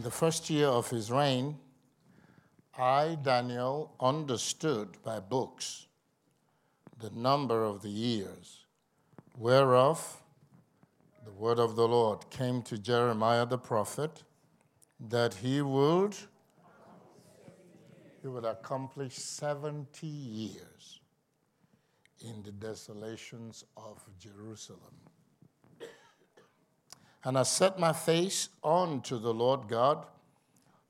In the first year of his reign, I, Daniel, understood by books the number of the years, whereof the word of the Lord came to Jeremiah the prophet that he would he would accomplish 70 years in the desolations of Jerusalem. And I set my face unto the Lord God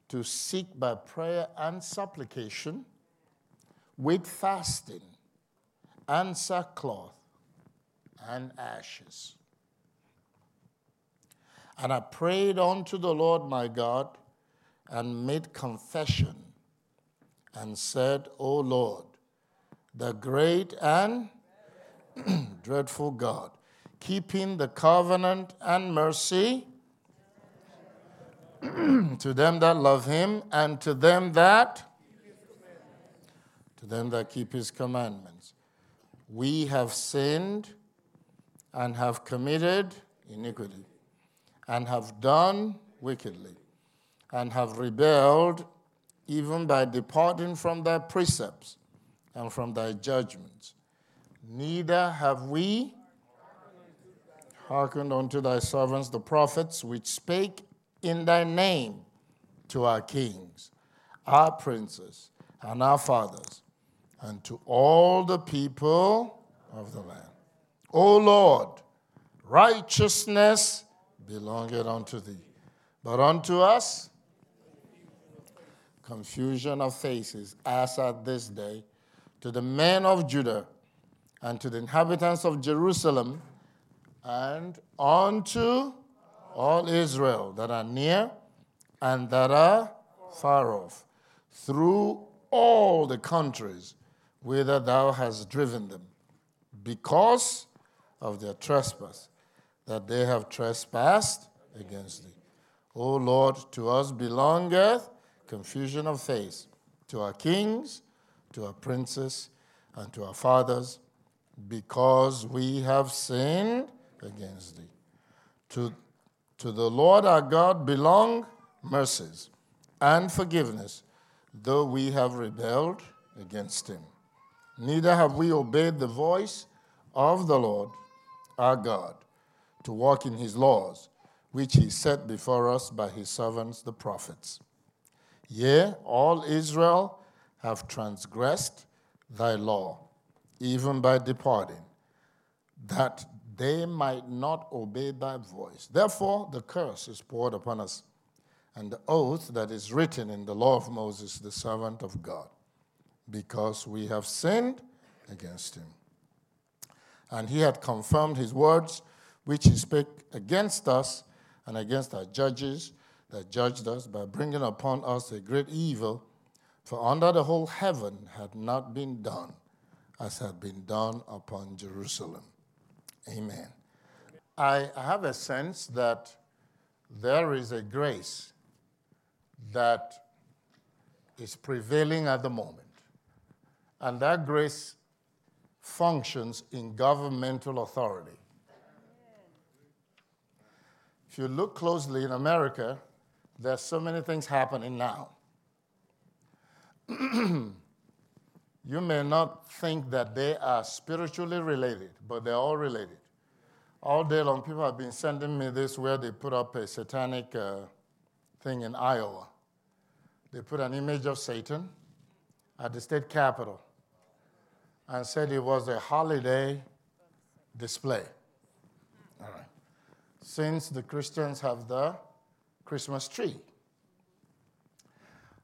to seek by prayer and supplication with fasting and sackcloth and ashes. And I prayed unto the Lord my God and made confession and said, O Lord, the great and dreadful God, keeping the covenant and mercy to them that love him and to them that to them that keep his commandments. We have sinned and have committed iniquity and have done wickedly and have rebelled even by departing from thy precepts and from thy judgments. Neither have we hearkened unto thy servants the prophets which spake in thy name to our kings, our princes, and our fathers, and to all the people of the land. O Lord, righteousness belongeth unto thee, but unto us confusion of faces, as at this day, to the men of Judah and to the inhabitants of Jerusalem, and unto all Israel that are near and that are far off, through all the countries whither thou hast driven them, because of their trespass, that they have trespassed against thee. O Lord, to us belongeth confusion of face, to our kings, to our princes, and to our fathers, because we have sinned against thee. To, to the Lord our God belong mercies and forgiveness, though we have rebelled against him. Neither have we obeyed the voice of the Lord our God to walk in his laws, which he set before us by his servants the prophets. Yea, all Israel have transgressed thy law, even by departing, that they might not obey thy voice. Therefore, the curse is poured upon us, and the oath that is written in the law of Moses, the servant of God, because we have sinned against him. And he had confirmed his words, which he spake against us and against our judges that judged us by bringing upon us a great evil. For under the whole heaven had not been done as had been done upon Jerusalem. Amen. I have a sense that there is a grace that is prevailing at the moment. And that grace functions in governmental authority. If you look closely in America, there's so many things happening now. you may not think that they are spiritually related, but they're all related. All day long, people have been sending me this where they put up a satanic uh, thing in Iowa. They put an image of Satan at the state capitol and said it was a holiday display. All right. Since the Christians have the Christmas tree.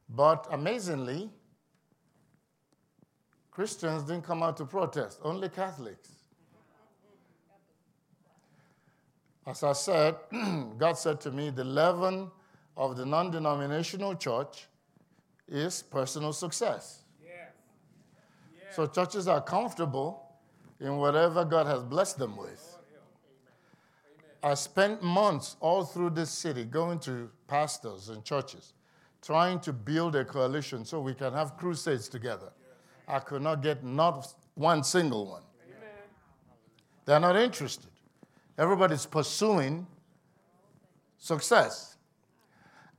But amazingly, Christians didn't come out to protest, only Catholics. As I said, God said to me, the leaven of the non denominational church is personal success. So churches are comfortable in whatever God has blessed them with. I spent months all through this city going to pastors and churches, trying to build a coalition so we can have crusades together. I could not get not one single one. They're not interested. Everybody's pursuing success.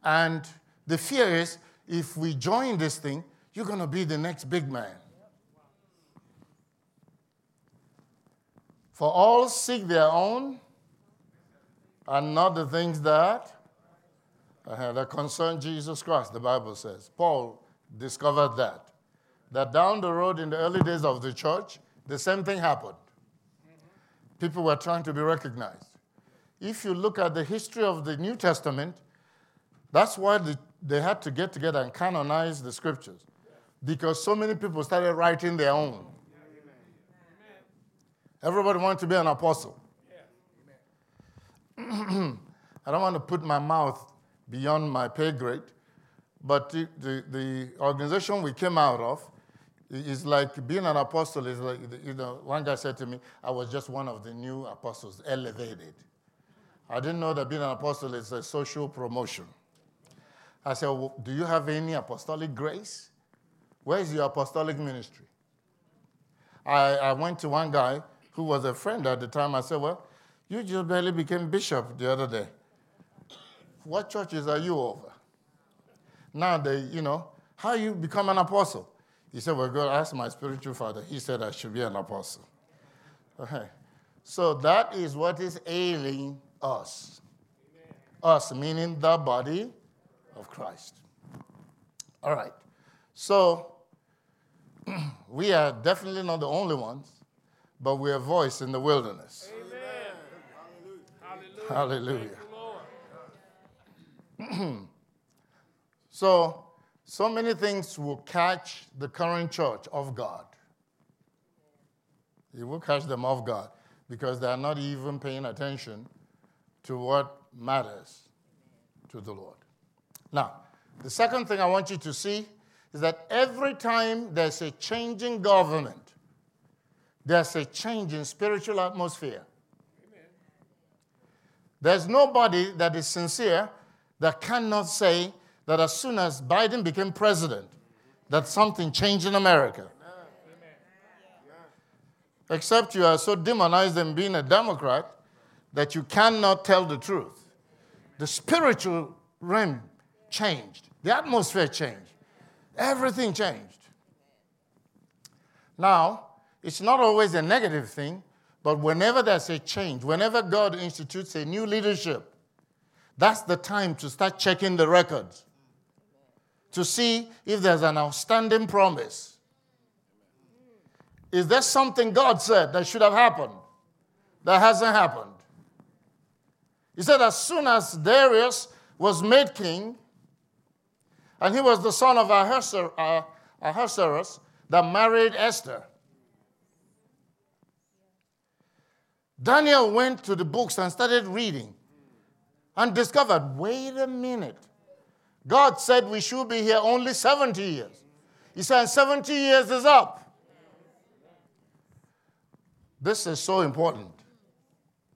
And the fear is if we join this thing, you're going to be the next big man. For all seek their own and not the things that, uh, that concern Jesus Christ, the Bible says. Paul discovered that. That down the road in the early days of the church, the same thing happened. People were trying to be recognized. If you look at the history of the New Testament, that's why the, they had to get together and canonize the scriptures. Because so many people started writing their own. Everybody wanted to be an apostle. I don't want to put my mouth beyond my pay grade, but the, the, the organization we came out of is like being an apostle is like, you know, one guy said to me, I was just one of the new apostles, elevated. I didn't know that being an apostle is a social promotion. I said, well, Do you have any apostolic grace? Where is your apostolic ministry? I, I went to one guy who was a friend at the time. I said, Well, you just barely became bishop the other day. What churches are you over? Now they, you know, how you become an apostle? He said, Well, go ask my spiritual father. He said I should be an apostle. Okay. So that is what is ailing us. Us, meaning the body of Christ. All right. So we are definitely not the only ones, but we're a voice in the wilderness. Amen. Hallelujah. Hallelujah. So, so many things will catch the current church off guard. It will catch them off guard because they are not even paying attention to what matters to the Lord. Now, the second thing I want you to see is that every time there's a change in government, there's a change in spiritual atmosphere. There's nobody that is sincere that cannot say that as soon as Biden became president, that something changed in America. Except you are so demonized in being a Democrat that you cannot tell the truth. The spiritual realm changed, the atmosphere changed, everything changed. Now, it's not always a negative thing, but whenever there's a change, whenever God institutes a new leadership, that's the time to start checking the records to see if there's an outstanding promise. Is there something God said that should have happened that hasn't happened? He said, as soon as Darius was made king, and he was the son of uh, Ahasuerus that married Esther. Daniel went to the books and started reading and discovered wait a minute. God said we should be here only 70 years. He said 70 years is up. This is so important.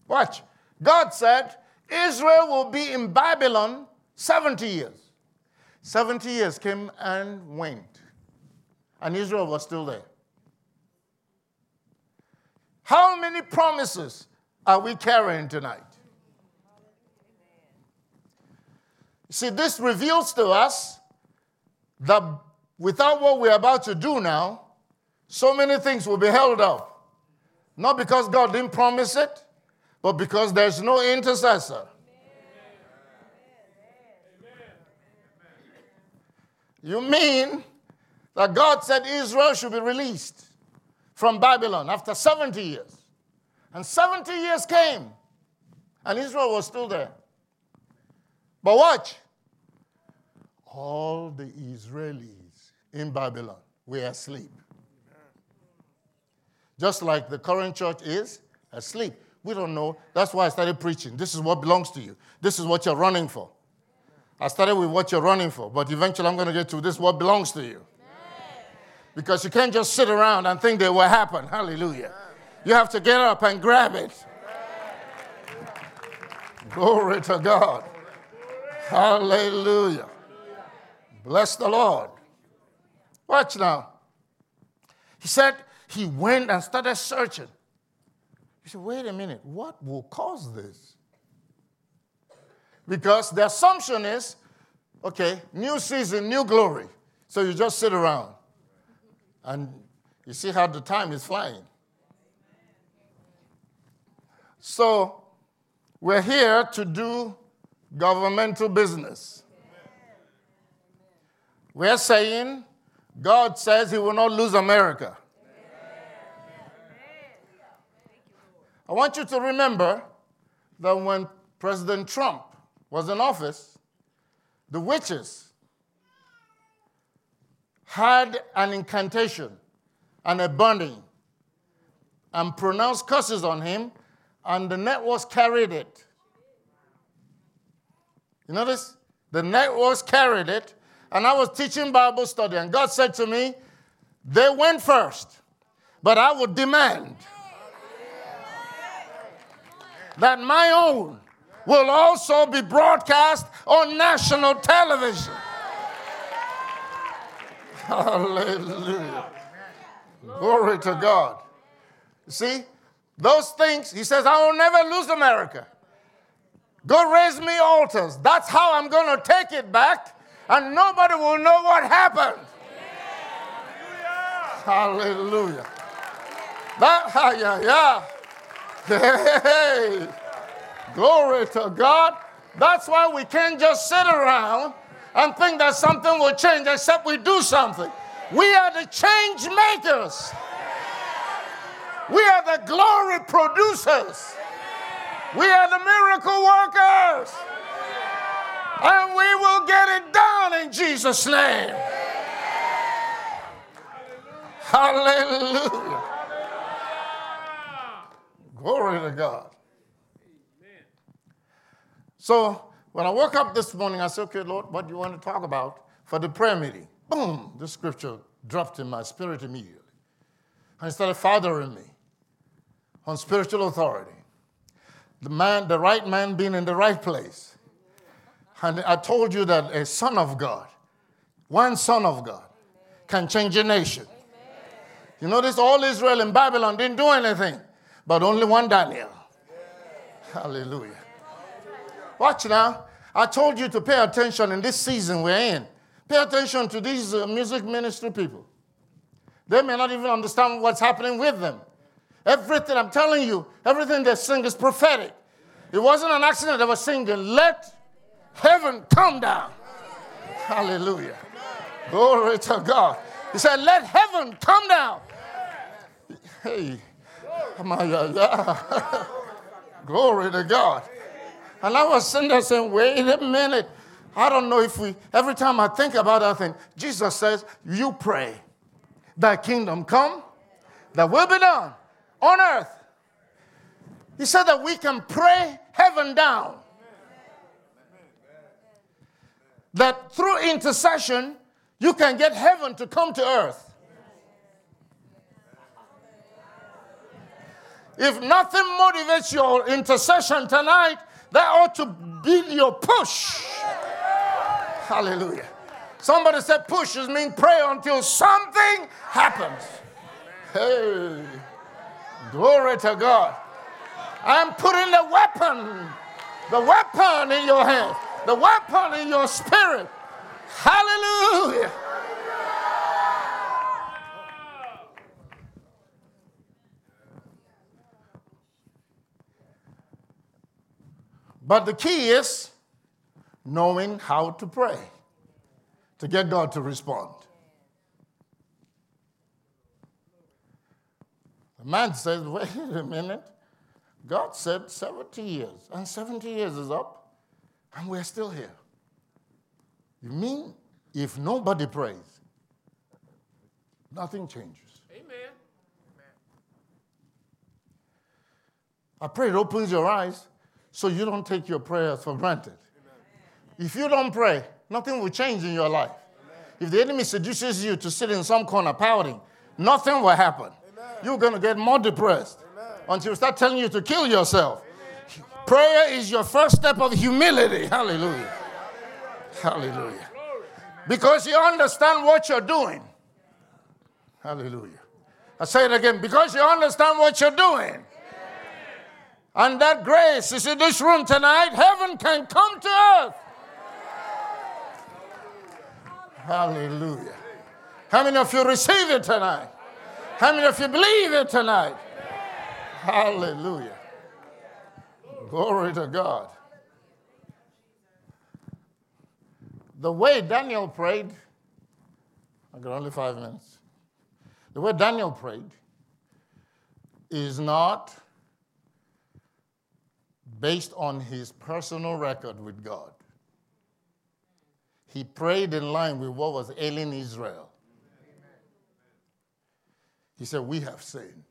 Watch. God said Israel will be in Babylon 70 years. 70 years came and went, and Israel was still there. How many promises are we carrying tonight? See, this reveals to us that without what we're about to do now, so many things will be held up. Not because God didn't promise it, but because there's no intercessor. You mean that God said Israel should be released from Babylon after 70 years? And 70 years came, and Israel was still there. But watch. All the Israelis in Babylon were asleep. Just like the current church is asleep. We don't know. That's why I started preaching. This is what belongs to you. This is what you're running for. I started with what you're running for, but eventually I'm going to get to this what belongs to you. Because you can't just sit around and think they will happen. Hallelujah. You have to get up and grab it. Glory to God. Hallelujah. Bless the Lord. Watch now. He said he went and started searching. He said, wait a minute, what will cause this? Because the assumption is, okay, new season, new glory. So you just sit around. And you see how the time is flying. So we're here to do governmental business. We're saying God says He will not lose America. I want you to remember that when President Trump was in office, the witches had an incantation and a burning and pronounced curses on him, and the networks carried it. You notice? The networks carried it, and I was teaching Bible study, and God said to me, They went first, but I would demand that my own will also be broadcast on national television. Hallelujah. Glory to God. See, those things, he says, I will never lose America. Go raise me altars. That's how I'm going to take it back, and nobody will know what happened. Hallelujah. That, yeah, yeah. Hey, glory to God. That's why we can't just sit around and think that something will change except we do something. We are the change makers. We are the glory producers. We are the miracle workers. And we will get it done Jesus' name. Hallelujah. Glory to God. So when I woke up this morning, I said, okay, Lord, what do you want to talk about for the prayer meeting? Boom, the scripture dropped in my spirit immediately. And it started fathering me on spiritual authority. The man, the right man being in the right place. And I told you that a son of God, one son of God, can change a nation. You notice all Israel and Babylon didn't do anything, but only one Daniel. Hallelujah. Watch now. I told you to pay attention in this season we're in. Pay attention to these uh, music ministry people. They may not even understand what's happening with them. Everything, I'm telling you, everything they sing is prophetic. It wasn't an accident they were singing, Let heaven come down. Hallelujah. Glory to God. He said, Let heaven come down. Hey. Glory to God. And I was sitting there saying, wait a minute. I don't know if we, every time I think about that thing, Jesus says, You pray, thy kingdom come, that will be done on earth. He said that we can pray heaven down. That through intercession, you can get heaven to come to earth. If nothing motivates your intercession tonight, that ought to be your push. Hallelujah. Somebody said pushes mean pray until something happens. Hey, glory to God. I'm putting the weapon, the weapon in your hand, the weapon in your spirit. Hallelujah. But the key is knowing how to pray to get God to respond. The man says, wait a minute. God said 70 years, and 70 years is up, and we're still here. You mean if nobody prays, nothing changes? Amen. I pray it opens your eyes so you don't take your prayers for granted. If you don't pray, nothing will change in your life. If the enemy seduces you to sit in some corner pouting, nothing will happen. You're going to get more depressed until you start telling you to kill yourself. Prayer is your first step of humility. Hallelujah. Hallelujah. Because you understand what you're doing. Hallelujah. I say it again because you understand what you're doing. And that grace is in this room tonight. Heaven can come to earth. Hallelujah. How many of you receive it tonight? How many of you believe it tonight? Hallelujah. Glory to God. The way Daniel prayed, I got only five minutes. The way Daniel prayed is not based on his personal record with God. He prayed in line with what was ailing Israel. He said, We have sinned.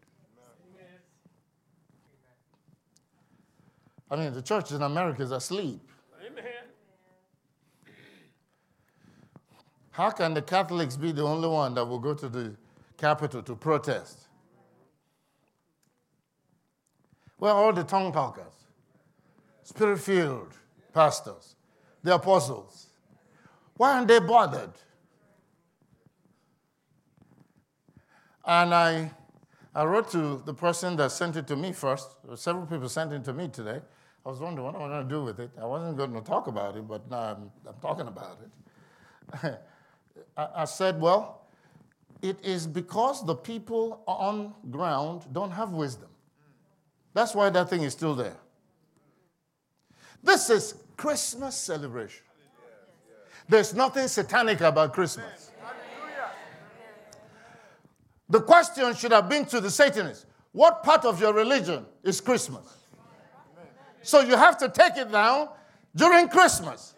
I mean, the church in America is asleep. Amen. How can the Catholics be the only one that will go to the capital to protest? Well, all the tongue talkers, spirit filled pastors, the apostles. Why aren't they bothered? And I, I wrote to the person that sent it to me first. Several people sent it to me today. I was wondering what am I going to do with it. I wasn't going to talk about it, but now I'm, I'm talking about it. I, I said, well, it is because the people on ground don't have wisdom. That's why that thing is still there. This is Christmas celebration. There's nothing satanic about Christmas. The question should have been to the Satanists what part of your religion is Christmas? So you have to take it down during Christmas.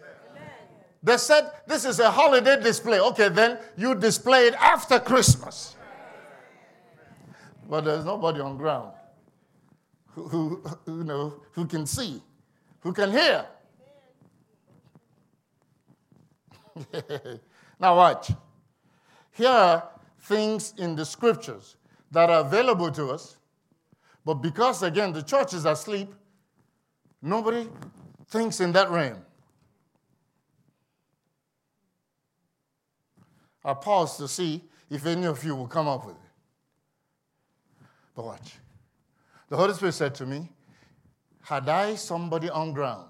They said this is a holiday display. Okay, then you display it after Christmas. But there's nobody on ground who, who, you know, who can see, who can hear. now, watch. Here are things in the scriptures that are available to us, but because, again, the church is asleep, nobody thinks in that realm. I pause to see if any of you will come up with it. But watch. The Holy Spirit said to me, Had I somebody on ground,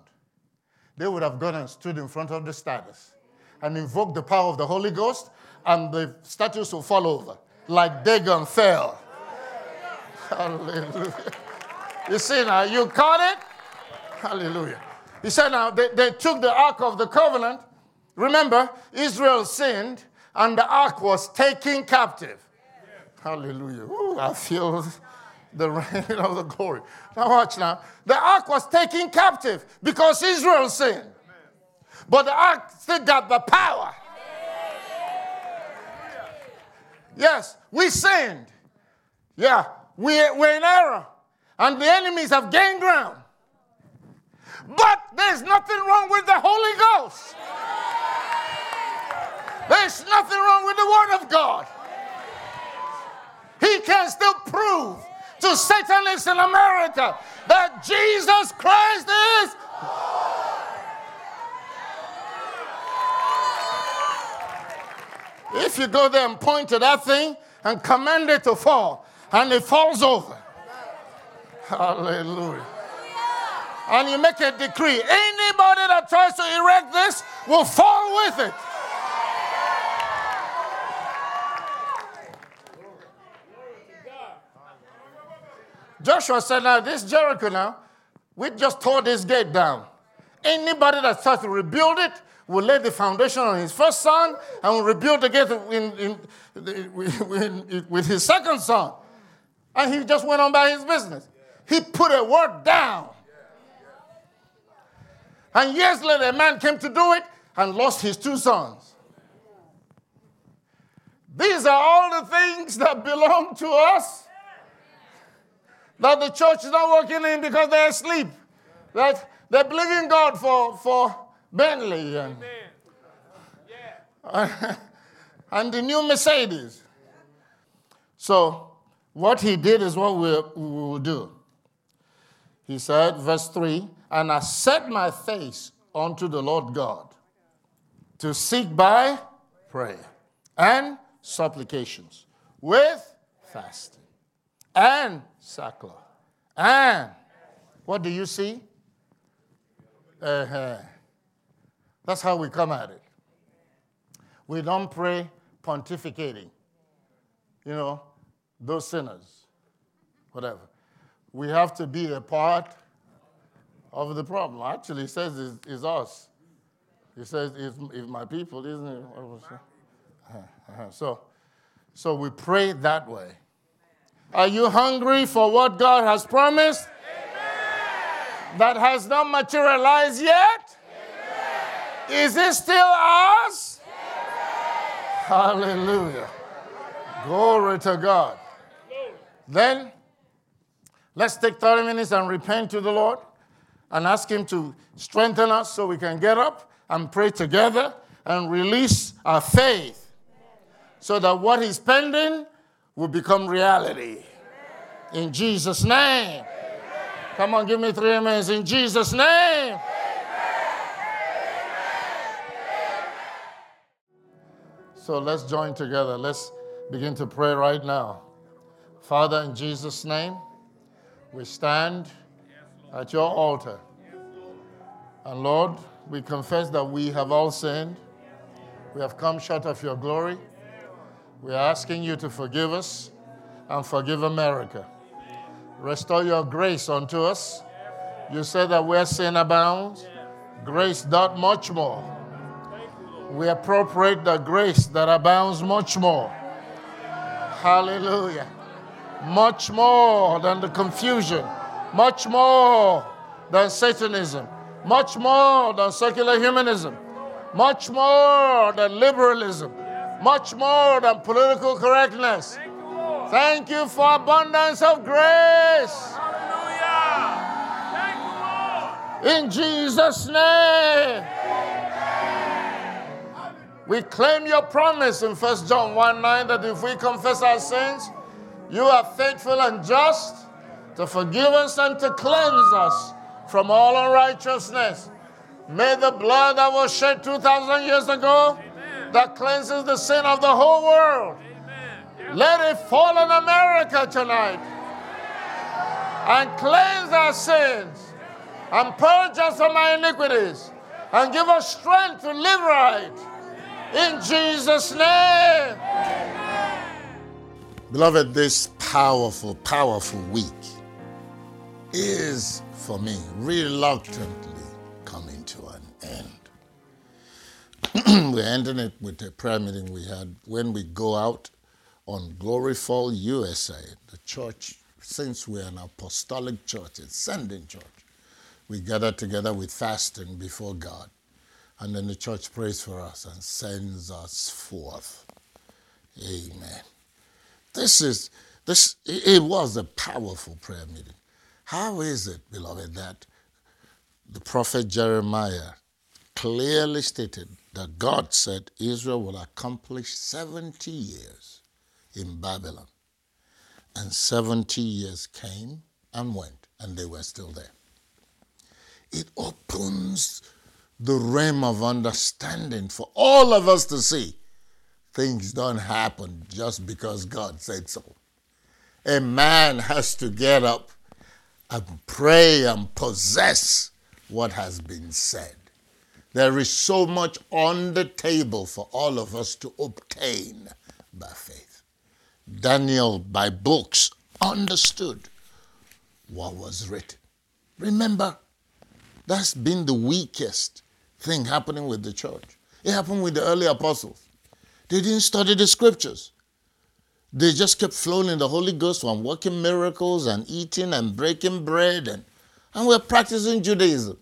they would have gone and stood in front of the statues and invoked the power of the Holy Ghost, and the statues will fall over like Dagon fell. Hallelujah. You see now, you caught it? Hallelujah. He said now, they, they took the Ark of the Covenant. Remember, Israel sinned, and the Ark was taken captive. Hallelujah. Ooh, I feel the rain of the glory. Now, watch now. The ark was taken captive because Israel sinned. But the ark still got the power. Yes, we sinned. Yeah, we, we're in error. And the enemies have gained ground. But there's nothing wrong with the Holy Ghost. There's nothing wrong with the Word of God. He can still prove to Satanists in America that Jesus Christ is. If you go there and point to that thing and command it to fall, and it falls over. Hallelujah. And you make a decree anybody that tries to erect this will fall with it. Joshua said, Now, this Jericho now, we just tore this gate down. Anybody that starts to rebuild it will lay the foundation on his first son and will rebuild the gate in, in, in, with his second son. And he just went on by his business. He put a word down. And years later, a man came to do it and lost his two sons. These are all the things that belong to us that the church is not working in because they're asleep. That they're believing God for, for Bentley and, and the new Mercedes. So, what he did is what we we will do. He said, verse 3 And I set my face unto the Lord God to seek by prayer and supplications with fasting and sackcloth. And what do you see? Uh-huh. That's how we come at it. We don't pray pontificating, you know, those sinners, whatever. We have to be a part of the problem. Actually, it says it's, it's us. It says if, if my people, isn't it? Uh-huh, uh-huh. So, so we pray that way. Are you hungry for what God has promised? Amen. That has not materialized yet? Amen. Is it still ours? Amen. Hallelujah. Glory to God. Then, let's take 30 minutes and repent to the Lord and ask Him to strengthen us so we can get up and pray together and release our faith so that what He's pending will become reality. In Jesus' name. Come on, give me three amens. In Jesus' name. So let's join together. Let's begin to pray right now. Father, in Jesus' name, we stand at your altar. And Lord, we confess that we have all sinned. We have come short of your glory. We're asking you to forgive us and forgive America. Restore your grace unto us. You said that where sin abounds, grace doth much more. We appropriate the grace that abounds much more. Hallelujah. Much more than the confusion, much more than Satanism, much more than secular humanism, much more than liberalism, much more than political correctness. Thank you for abundance of grace. In Jesus' name. We claim your promise in 1 John 1 9 that if we confess our sins, you are faithful and just to forgive us and to cleanse us from all unrighteousness. May the blood that was shed 2,000 years ago that cleanses the sin of the whole world. Let it fall on America tonight and cleanse our sins and purge us from our iniquities and give us strength to live right. In Jesus' name. Beloved, this powerful, powerful week is for me reluctantly coming to an end. We're ending it with a prayer meeting we had when we go out on Glory Fall USA, the church, since we're an apostolic church, a sending church, we gather together with fasting before God. And then the church prays for us and sends us forth. Amen. This is this it was a powerful prayer meeting. How is it, beloved, that the prophet Jeremiah clearly stated that God said Israel will accomplish 70 years in Babylon. And 70 years came and went, and they were still there. It opens the realm of understanding for all of us to see things don't happen just because God said so. A man has to get up and pray and possess what has been said. There is so much on the table for all of us to obtain by faith. Daniel, by books, understood what was written. Remember, that's been the weakest thing happening with the church. It happened with the early apostles. They didn't study the scriptures. They just kept flowing in the Holy Ghost and working miracles and eating and breaking bread and, and we're practicing Judaism.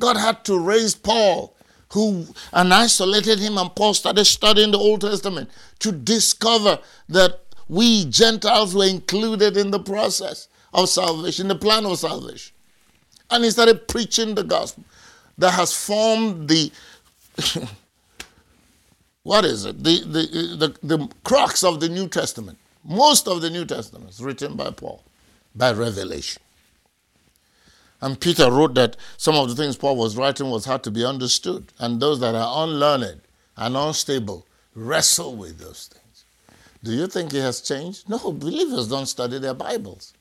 God had to raise Paul, who and isolated him, and Paul started studying the Old Testament to discover that we Gentiles were included in the process of salvation, the plan of salvation. And he started preaching the gospel that has formed the what is it? The, the, the, the crux of the New Testament. Most of the New Testament is written by Paul, by revelation. And Peter wrote that some of the things Paul was writing was hard to be understood. And those that are unlearned and unstable wrestle with those things. Do you think he has changed? No, believers don't study their Bibles.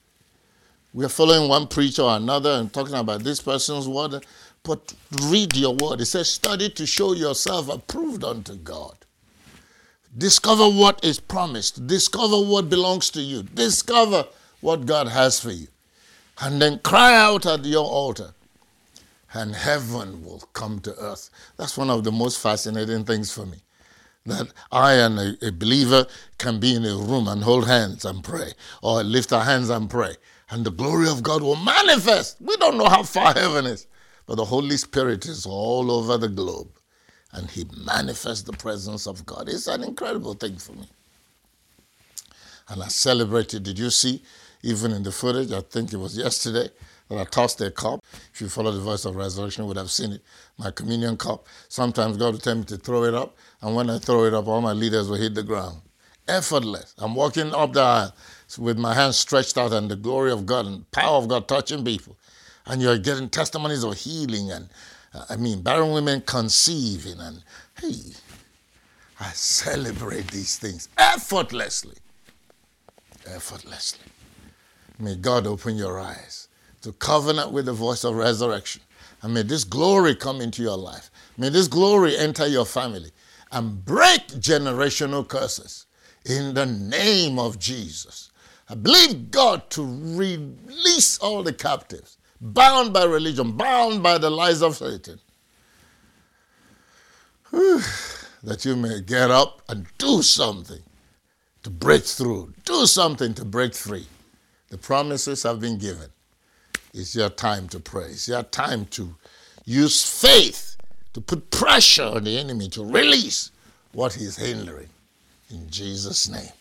We are following one preacher or another and talking about this person's word. But read your word. It says, study to show yourself approved unto God. Discover what is promised. Discover what belongs to you. Discover what God has for you. And then cry out at your altar, and heaven will come to earth. That's one of the most fascinating things for me. That I and a, a believer can be in a room and hold hands and pray, or lift our hands and pray, and the glory of God will manifest. We don't know how far heaven is, but the Holy Spirit is all over the globe and he manifests the presence of God. It's an incredible thing for me. And I celebrated. Did you see, even in the footage, I think it was yesterday, that I tossed a cup. If you follow the voice of resurrection, would have seen it. My communion cup. Sometimes God would tell me to throw it up, and when I throw it up, all my leaders will hit the ground. Effortless. I'm walking up the aisle with my hands stretched out, and the glory of God and power of God touching people. And you're getting testimonies of healing and uh, I mean, barren women conceiving, and hey, I celebrate these things effortlessly. Effortlessly. May God open your eyes to covenant with the voice of resurrection. And may this glory come into your life. May this glory enter your family and break generational curses in the name of Jesus. I believe God to release all the captives bound by religion, bound by the lies of Satan. That you may get up and do something to break through, do something to break free. The promises have been given. It's your time to pray. It's your time to use faith to put pressure on the enemy to release what he's hindering. In Jesus' name.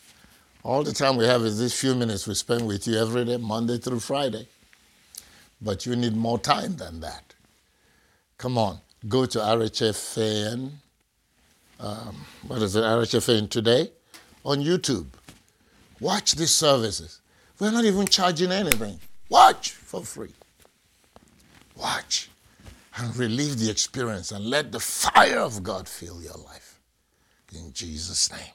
All the time we have is these few minutes we spend with you every day, Monday through Friday. But you need more time than that. Come on, go to RHFAN. Um, what is it, RHFAN today? On YouTube. Watch these services. We're not even charging anything. Watch for free. Watch and relive the experience and let the fire of God fill your life. In Jesus' name.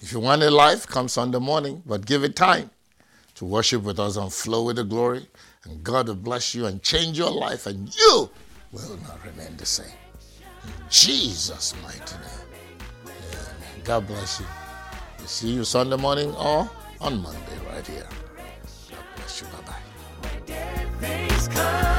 If you want a life, come Sunday morning, but give it time to worship with us and flow with the glory and God will bless you and change your life, and you will not remain the same. In Jesus' mighty name. Amen. God bless you. We see you Sunday morning or on Monday right here. God bless you. Bye bye.